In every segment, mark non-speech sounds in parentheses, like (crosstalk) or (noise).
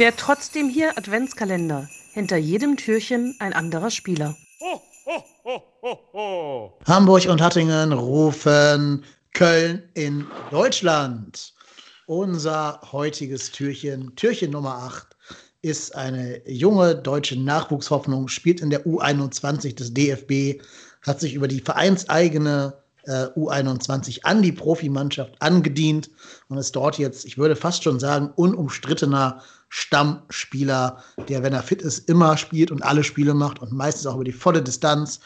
Wer trotzdem hier Adventskalender. Hinter jedem Türchen ein anderer Spieler. Hamburg und Hattingen rufen Köln in Deutschland. Unser heutiges Türchen, Türchen Nummer 8, ist eine junge deutsche Nachwuchshoffnung, spielt in der U21 des DFB, hat sich über die vereinseigene äh, U21 an die Profimannschaft angedient und ist dort jetzt, ich würde fast schon sagen, unumstrittener Stammspieler, der, wenn er fit ist, immer spielt und alle Spiele macht und meistens auch über die volle Distanz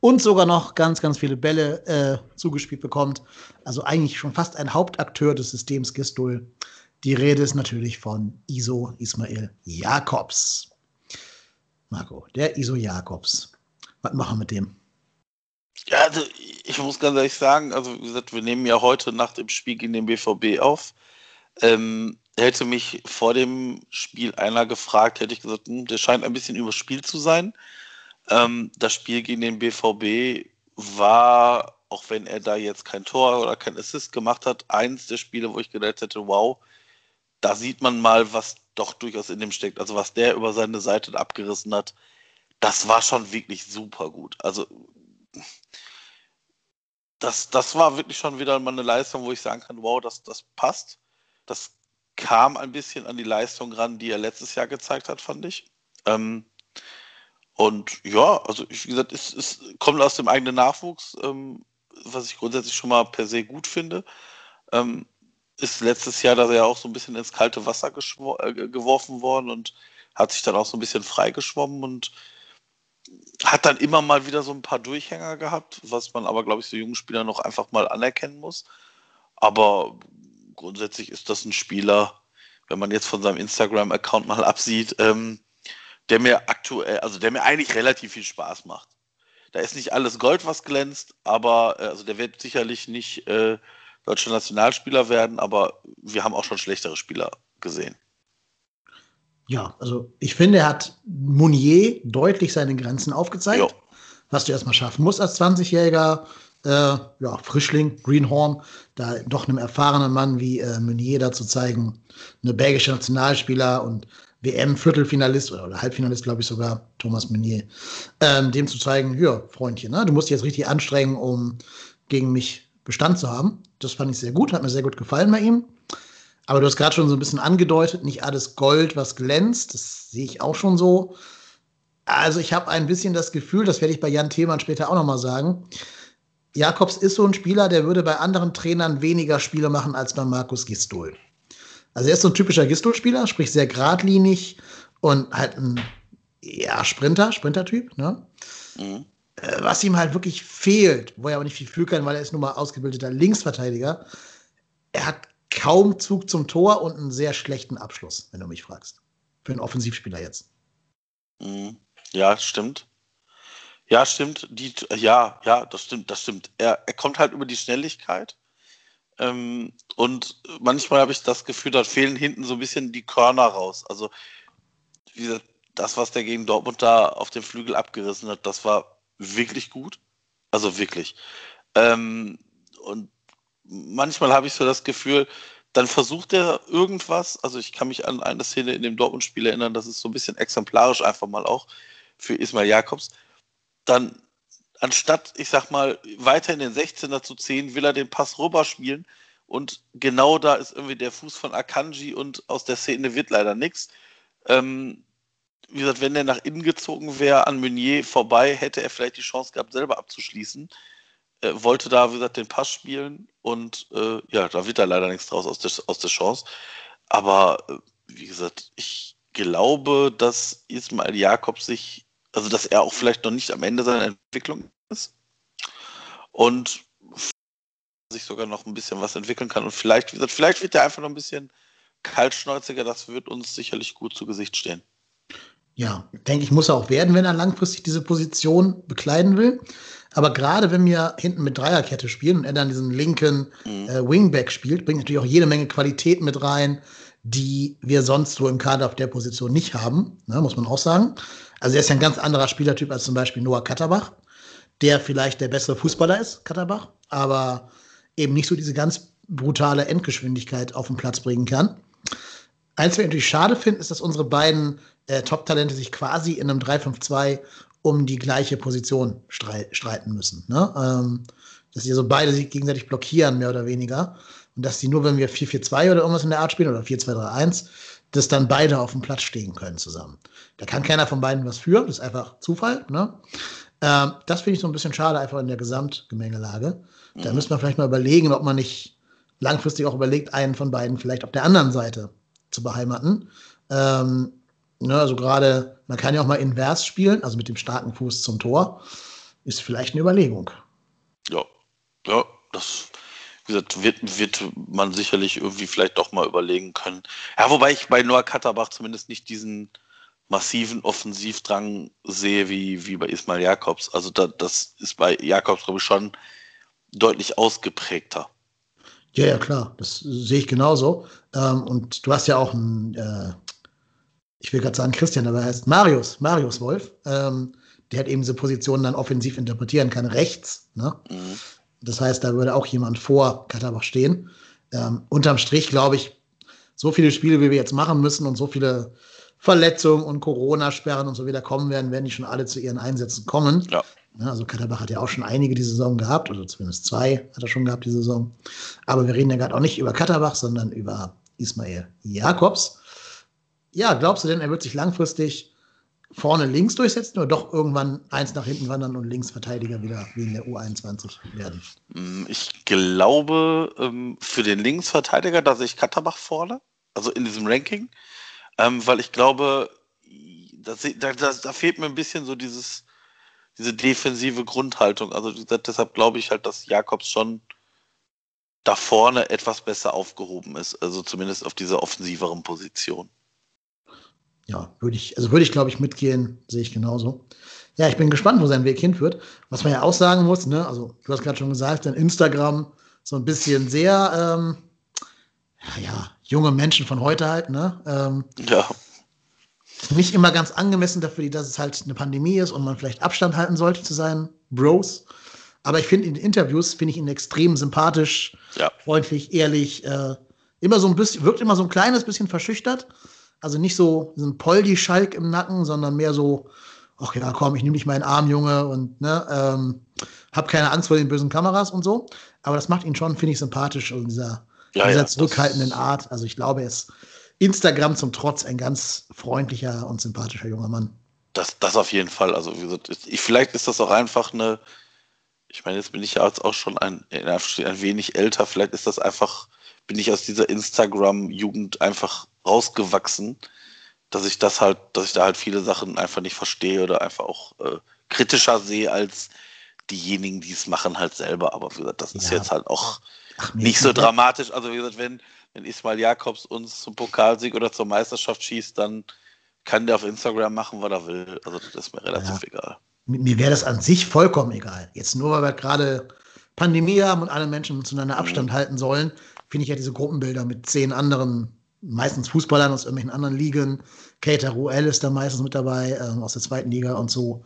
und sogar noch ganz, ganz viele Bälle äh, zugespielt bekommt. Also eigentlich schon fast ein Hauptakteur des Systems Gistol. Die Rede ist natürlich von Iso Ismail Jakobs. Marco, der Iso Jakobs. Was machen wir mit dem? Ja, also ich muss ganz ehrlich sagen, also wie gesagt, wir nehmen ja heute Nacht im Spiel gegen den BVB auf. Ähm, hätte mich vor dem Spiel einer gefragt, hätte ich gesagt, hm, der scheint ein bisschen überspielt zu sein. Ähm, das Spiel gegen den BVB war, auch wenn er da jetzt kein Tor oder kein Assist gemacht hat, eins der Spiele, wo ich gedacht hätte, wow, da sieht man mal, was doch durchaus in dem steckt. Also was der über seine Seite abgerissen hat, das war schon wirklich super gut. Also das, das war wirklich schon wieder mal eine Leistung, wo ich sagen kann, wow, das, das passt. Das kam ein bisschen an die Leistung ran, die er letztes Jahr gezeigt hat, fand ich. Ähm, und ja, also wie gesagt, es, es kommt aus dem eigenen Nachwuchs, ähm, was ich grundsätzlich schon mal per se gut finde. Ähm, ist letztes Jahr da ja auch so ein bisschen ins kalte Wasser äh, geworfen worden und hat sich dann auch so ein bisschen freigeschwommen und hat dann immer mal wieder so ein paar Durchhänger gehabt, was man aber, glaube ich, so jungen Spielern noch einfach mal anerkennen muss. Aber grundsätzlich ist das ein Spieler, wenn man jetzt von seinem Instagram-Account mal absieht, ähm, der mir aktuell, also der mir eigentlich relativ viel Spaß macht. Da ist nicht alles Gold, was glänzt, aber äh, also der wird sicherlich nicht äh, deutscher Nationalspieler werden, aber wir haben auch schon schlechtere Spieler gesehen. Ja, also ich finde, er hat Mounier deutlich seine Grenzen aufgezeigt, jo. was du erstmal schaffen musst als 20-Jähriger. Äh, ja, Frischling, Greenhorn, da doch einem erfahrenen Mann wie äh, Meunier da zu zeigen, eine belgische Nationalspieler und WM-Viertelfinalist oder, oder, Halbfinalist, glaube ich sogar, Thomas Meunier, ähm, dem zu zeigen, ja, Freundchen, ne, du musst dich jetzt richtig anstrengen, um gegen mich Bestand zu haben. Das fand ich sehr gut, hat mir sehr gut gefallen bei ihm. Aber du hast gerade schon so ein bisschen angedeutet, nicht alles Gold, was glänzt. Das sehe ich auch schon so. Also ich habe ein bisschen das Gefühl, das werde ich bei Jan Themann später auch nochmal sagen. Jakobs ist so ein Spieler, der würde bei anderen Trainern weniger Spiele machen als bei Markus Gistol. Also er ist so ein typischer Gistol-Spieler, sprich sehr geradlinig und halt ein ja, Sprinter, Sprinter-Typ, ne? Mhm. Äh, was ihm halt wirklich fehlt, wo er aber nicht viel fühlen kann, weil er ist nun mal ausgebildeter Linksverteidiger. Er hat kaum Zug zum Tor und einen sehr schlechten Abschluss, wenn du mich fragst. Für einen Offensivspieler jetzt. Mhm. Ja, stimmt. Ja, stimmt. Die, ja, ja, das stimmt, das stimmt. Er, er kommt halt über die Schnelligkeit. Ähm, und manchmal habe ich das Gefühl, da fehlen hinten so ein bisschen die Körner raus. Also, wie gesagt, das, was der gegen Dortmund da auf dem Flügel abgerissen hat, das war wirklich gut. Also wirklich. Ähm, und manchmal habe ich so das Gefühl, dann versucht er irgendwas. Also ich kann mich an eine Szene in dem Dortmund-Spiel erinnern, das ist so ein bisschen exemplarisch einfach mal auch für Ismail Jakobs. Dann anstatt, ich sag mal, weiter in den 16er zu ziehen, will er den Pass rüberspielen und genau da ist irgendwie der Fuß von Akanji und aus der Szene wird leider nichts. Ähm, wie gesagt, wenn der nach innen gezogen wäre, an Meunier vorbei, hätte er vielleicht die Chance gehabt, selber abzuschließen wollte da, wie gesagt, den Pass spielen und äh, ja, da wird da leider nichts draus aus der, aus der Chance. Aber äh, wie gesagt, ich glaube, dass Ismail Jakob sich, also dass er auch vielleicht noch nicht am Ende seiner Entwicklung ist und sich sogar noch ein bisschen was entwickeln kann. Und vielleicht, wie gesagt, vielleicht wird er einfach noch ein bisschen kaltschnäuziger. Das wird uns sicherlich gut zu Gesicht stehen. Ja, denke ich, muss er auch werden, wenn er langfristig diese Position bekleiden will. Aber gerade wenn wir hinten mit Dreierkette spielen und er dann diesen linken mhm. äh, Wingback spielt, bringt natürlich auch jede Menge Qualität mit rein, die wir sonst so im Kader auf der Position nicht haben, ne, muss man auch sagen. Also er ist ja ein ganz anderer Spielertyp als zum Beispiel Noah Katterbach, der vielleicht der bessere Fußballer ist, Katterbach, aber eben nicht so diese ganz brutale Endgeschwindigkeit auf den Platz bringen kann. Eins, was ich natürlich schade finde, ist, dass unsere beiden äh, Top-Talente sich quasi in einem 3-5-2 um die gleiche Position streiten müssen. Ne? Ähm, dass sie so beide sich gegenseitig blockieren, mehr oder weniger. Und dass die nur, wenn wir 4-4-2 oder irgendwas in der Art spielen oder 4-2-3-1, dass dann beide auf dem Platz stehen können zusammen. Da kann keiner von beiden was für, das ist einfach Zufall. Ne? Ähm, das finde ich so ein bisschen schade, einfach in der Gesamtgemengelage. Mhm. Da müsste man vielleicht mal überlegen, ob man nicht langfristig auch überlegt, einen von beiden vielleicht auf der anderen Seite zu beheimaten. Ähm, ne, also gerade, man kann ja auch mal invers spielen, also mit dem starken Fuß zum Tor. Ist vielleicht eine Überlegung. Ja, ja, das wie gesagt, wird, wird man sicherlich irgendwie vielleicht doch mal überlegen können. Ja, wobei ich bei Noah Katterbach zumindest nicht diesen massiven Offensivdrang sehe wie, wie bei Ismail Jakobs. Also da, das ist bei Jakobs, glaube ich, schon deutlich ausgeprägter. Ja, ja, klar, das sehe ich genauso. Ähm, und du hast ja auch einen, äh, ich will gerade sagen Christian, aber er heißt Marius, Marius Wolf. Ähm, der hat eben diese Position dann offensiv interpretieren kann, rechts. Ne? Mhm. Das heißt, da würde auch jemand vor Katterbach stehen. Ähm, unterm Strich glaube ich, so viele Spiele, wie wir jetzt machen müssen und so viele Verletzungen und Corona-Sperren und so wieder kommen werden, werden die schon alle zu ihren Einsätzen kommen. Ja. Also Katterbach hat ja auch schon einige die Saison gehabt, oder zumindest zwei hat er schon gehabt die Saison. Aber wir reden ja gerade auch nicht über Katterbach, sondern über Ismail Jakobs. Ja, glaubst du denn, er wird sich langfristig vorne links durchsetzen oder doch irgendwann eins nach hinten wandern und Linksverteidiger wieder wie in der U21 werden? Mm, ich glaube, ähm, für den Linksverteidiger, da sehe ich Katterbach vorne, also in diesem Ranking, ähm, weil ich glaube, da, da, da fehlt mir ein bisschen so dieses, diese defensive Grundhaltung. Also deshalb glaube ich halt, dass Jakobs schon da vorne etwas besser aufgehoben ist, also zumindest auf dieser offensiveren Position ja, würde ich, also würde ich, glaube ich, mitgehen, sehe ich genauso. Ja, ich bin gespannt, wo sein Weg hinführt. Was man ja auch sagen muss, ne, also du hast gerade schon gesagt, dein Instagram so ein bisschen sehr, ähm, ja, ja, junge Menschen von heute halt, ne? Ähm, ja. Nicht immer ganz angemessen dafür, dass es halt eine Pandemie ist und man vielleicht Abstand halten sollte zu seinen Bros. Aber ich finde in den Interviews finde ich ihn extrem sympathisch, ja. freundlich, ehrlich, äh, immer so ein bisschen, wirkt immer so ein kleines bisschen verschüchtert, also nicht so, so ein Poldi-Schalk im Nacken, sondern mehr so, ach ja, komm, ich nehme dich mal in den Arm, Junge, und ne, ähm, hab keine Angst vor den bösen Kameras und so. Aber das macht ihn schon, finde ich, sympathisch in dieser, ja, dieser ja, zurückhaltenden Art. Also ich glaube, er ist Instagram zum Trotz ein ganz freundlicher und sympathischer junger Mann. Das, das auf jeden Fall. Also wie gesagt, ich, vielleicht ist das auch einfach eine, ich meine, jetzt bin ich ja jetzt auch schon ein, ein wenig älter, vielleicht ist das einfach, bin ich aus dieser Instagram-Jugend einfach rausgewachsen, dass ich das halt, dass ich da halt viele Sachen einfach nicht verstehe oder einfach auch äh, kritischer sehe als diejenigen, die es machen, halt selber. Aber wie gesagt, das ist ja. jetzt halt auch Ach, nicht so dramatisch. Also wie gesagt, wenn, wenn Ismail Jakobs uns zum Pokalsieg oder zur Meisterschaft schießt, dann kann der auf Instagram machen, was er will. Also das ist mir relativ ja. egal. Mir wäre das an sich vollkommen egal. Jetzt nur, weil wir gerade Pandemie haben und alle Menschen zueinander Abstand mhm. halten sollen, finde ich ja diese Gruppenbilder mit zehn anderen meistens Fußballern aus irgendwelchen anderen Ligen. Kater Ruel ist da meistens mit dabei, äh, aus der zweiten Liga und so.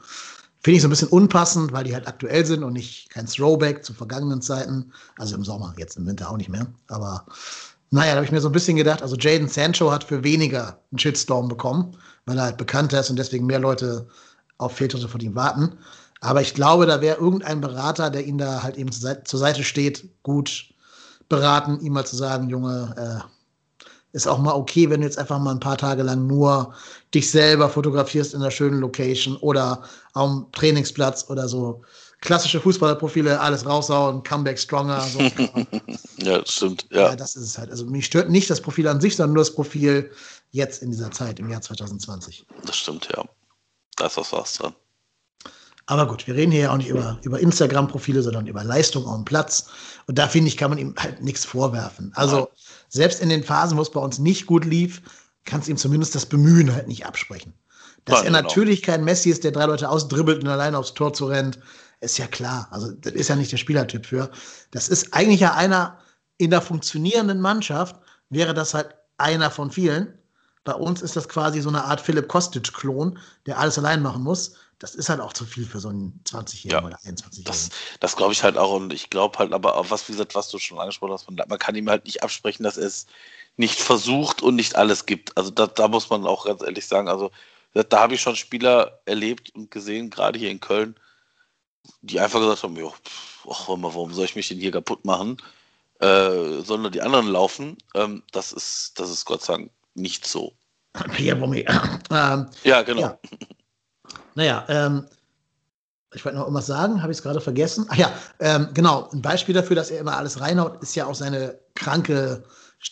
Finde ich so ein bisschen unpassend, weil die halt aktuell sind und nicht kein Throwback zu vergangenen Zeiten. Also im Sommer, jetzt im Winter auch nicht mehr. Aber naja, da habe ich mir so ein bisschen gedacht, also Jaden Sancho hat für weniger einen Shitstorm bekommen, weil er halt bekannter ist und deswegen mehr Leute auf Fehltritte von ihm warten. Aber ich glaube, da wäre irgendein Berater, der ihn da halt eben zur Seite steht, gut beraten, ihm mal zu sagen, Junge, äh, ist auch mal okay, wenn du jetzt einfach mal ein paar Tage lang nur dich selber fotografierst in einer schönen Location oder am Trainingsplatz oder so. Klassische Fußballerprofile, alles raushauen, Comeback stronger. So. (laughs) ja, das stimmt. Ja. ja, das ist es halt. Also mich stört nicht das Profil an sich, sondern nur das Profil jetzt in dieser Zeit, im Jahr 2020. Das stimmt, ja. Da ist was was dran. Aber gut, wir reden hier ja auch nicht über, über Instagram-Profile, sondern über Leistung auf dem Platz. Und da finde ich, kann man ihm halt nichts vorwerfen. Also, selbst in den Phasen, wo es bei uns nicht gut lief, kannst ihm zumindest das Bemühen halt nicht absprechen. Dass Nein, er genau. natürlich kein Messi ist, der drei Leute ausdribbelt und alleine aufs Tor zu rennt, ist ja klar. Also, das ist ja nicht der Spielertyp für. Das ist eigentlich ja einer in der funktionierenden Mannschaft, wäre das halt einer von vielen. Bei uns ist das quasi so eine Art Philipp Kostic-Klon, der alles allein machen muss. Das ist halt auch zu viel für so einen 20-Jährigen Ja. oder 21-Jährigen. Das, das glaube ich halt auch und ich glaube halt aber auch, was, wie gesagt, was du schon angesprochen hast, man, man kann ihm halt nicht absprechen, dass er es nicht versucht und nicht alles gibt. Also da, da muss man auch ganz ehrlich sagen, also da, habe ich schon Spieler erlebt und gesehen, gerade hier in Köln, die einfach gesagt haben, jo, pff, mal, warum soll ich mich denn hier kaputt machen? Äh, nur die anderen laufen? Ähm, das ist, das ist Gott sei Dank nicht so. Pierre Bommé. (laughs) ähm, Ja, genau. Ja. (laughs) Naja, ähm, ich wollte noch irgendwas sagen, habe ich es gerade vergessen. Ach ja, ähm, genau. Ein Beispiel dafür, dass er immer alles reinhaut, ist ja auch seine kranke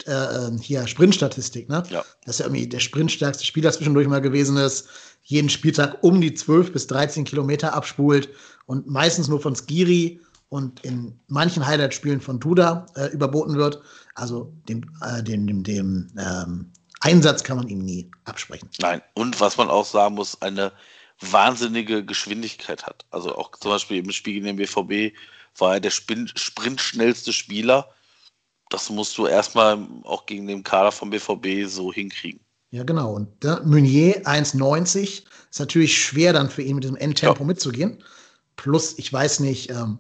äh, äh, hier Sprintstatistik. Ne? Ja. Dass er irgendwie der sprintstärkste Spieler zwischendurch mal gewesen ist, jeden Spieltag um die 12 bis 13 Kilometer abspult und meistens nur von Skiri und in manchen Highlight-Spielen von Duda äh, überboten wird. Also dem, äh, dem, dem, dem ähm, Einsatz kann man ihm nie absprechen. Nein, und was man auch sagen muss, eine wahnsinnige Geschwindigkeit hat. Also auch zum Beispiel im Spiel gegen den BVB war er der Spin sprintschnellste Spieler. Das musst du erstmal auch gegen den Kader vom BVB so hinkriegen. Ja, genau. Und äh, Meunier 1,90 ist natürlich schwer dann für ihn mit diesem Endtempo Ja. mitzugehen. Plus, ich weiß nicht, ähm,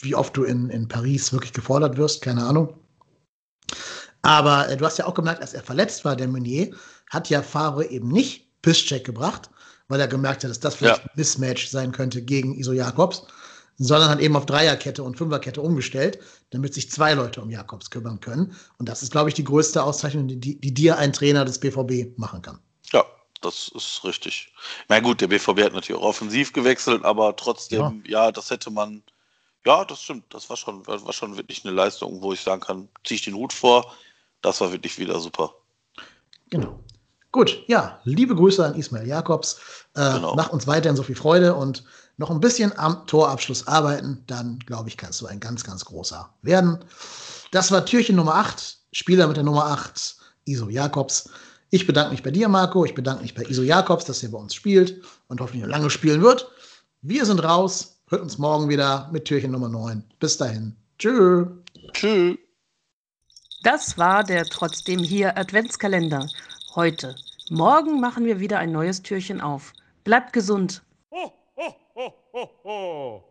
wie oft du in, in Paris wirklich gefordert wirst, keine Ahnung. Aber äh, du hast ja auch gemerkt, als er verletzt war, der Meunier, hat ja Favre eben nicht Pisscheck gebracht, weil er gemerkt hat, dass das vielleicht Ja. ein Mismatch sein könnte gegen Iso Jakobs, sondern hat eben auf Dreierkette und Fünferkette umgestellt, damit sich zwei Leute um Jakobs kümmern können. Und das ist, glaube ich, die größte Auszeichnung, die, die, dir ein Trainer des BVB machen kann. Ja, das ist richtig. Na gut, der BVB hat natürlich auch offensiv gewechselt, aber trotzdem, ja, das hätte man. Ja, das stimmt. Das war schon, war schon wirklich eine Leistung, wo ich sagen kann, ziehe ich den Hut vor. Das war wirklich wieder super. Genau. Gut, ja, liebe Grüße an Ismail Jakobs. Äh, Genau. Mach uns weiterhin so viel Freude und noch ein bisschen am Torabschluss arbeiten. Dann, glaube ich, kannst du ein ganz, ganz großer werden. Das war Türchen Nummer 8, Spieler mit der Nummer 8, Iso Jakobs. Ich bedanke mich bei dir, Marco. Ich bedanke mich bei Iso Jakobs, dass er bei uns spielt und hoffentlich noch lange spielen wird. Wir sind raus. Hört uns morgen wieder mit Türchen Nummer 9. Bis dahin. Tschüss. Tschüss. Das war der trotzdem hier Adventskalender. Heute. Morgen machen wir wieder ein neues Türchen auf. Bleibt gesund. ho, ho, ho, ho, ho.